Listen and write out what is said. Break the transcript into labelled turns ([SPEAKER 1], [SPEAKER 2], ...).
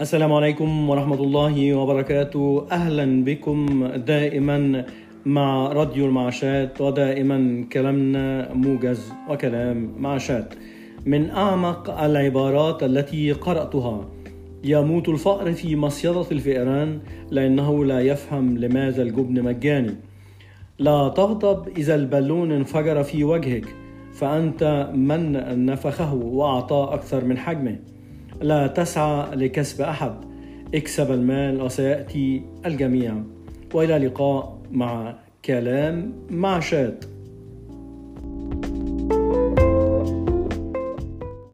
[SPEAKER 1] السلام عليكم ورحمة الله وبركاته. أهلا بكم دائما مع راديو المعاشات ودائما كلامنا موجز وكلام معاشات. من أعمق العبارات التي قرأتها يموت الفأر في مصيدة الفئران لأنه لا يفهم لماذا الجبن مجاني. لا تغضب إذا البالون انفجر في وجهك فأنت من نفخه وأعطاه أكثر من حجمه. لا تسعى لكسب أحد. اكسب المال وسيأتي الجميع. وإلى لقاء مع كلام مع شات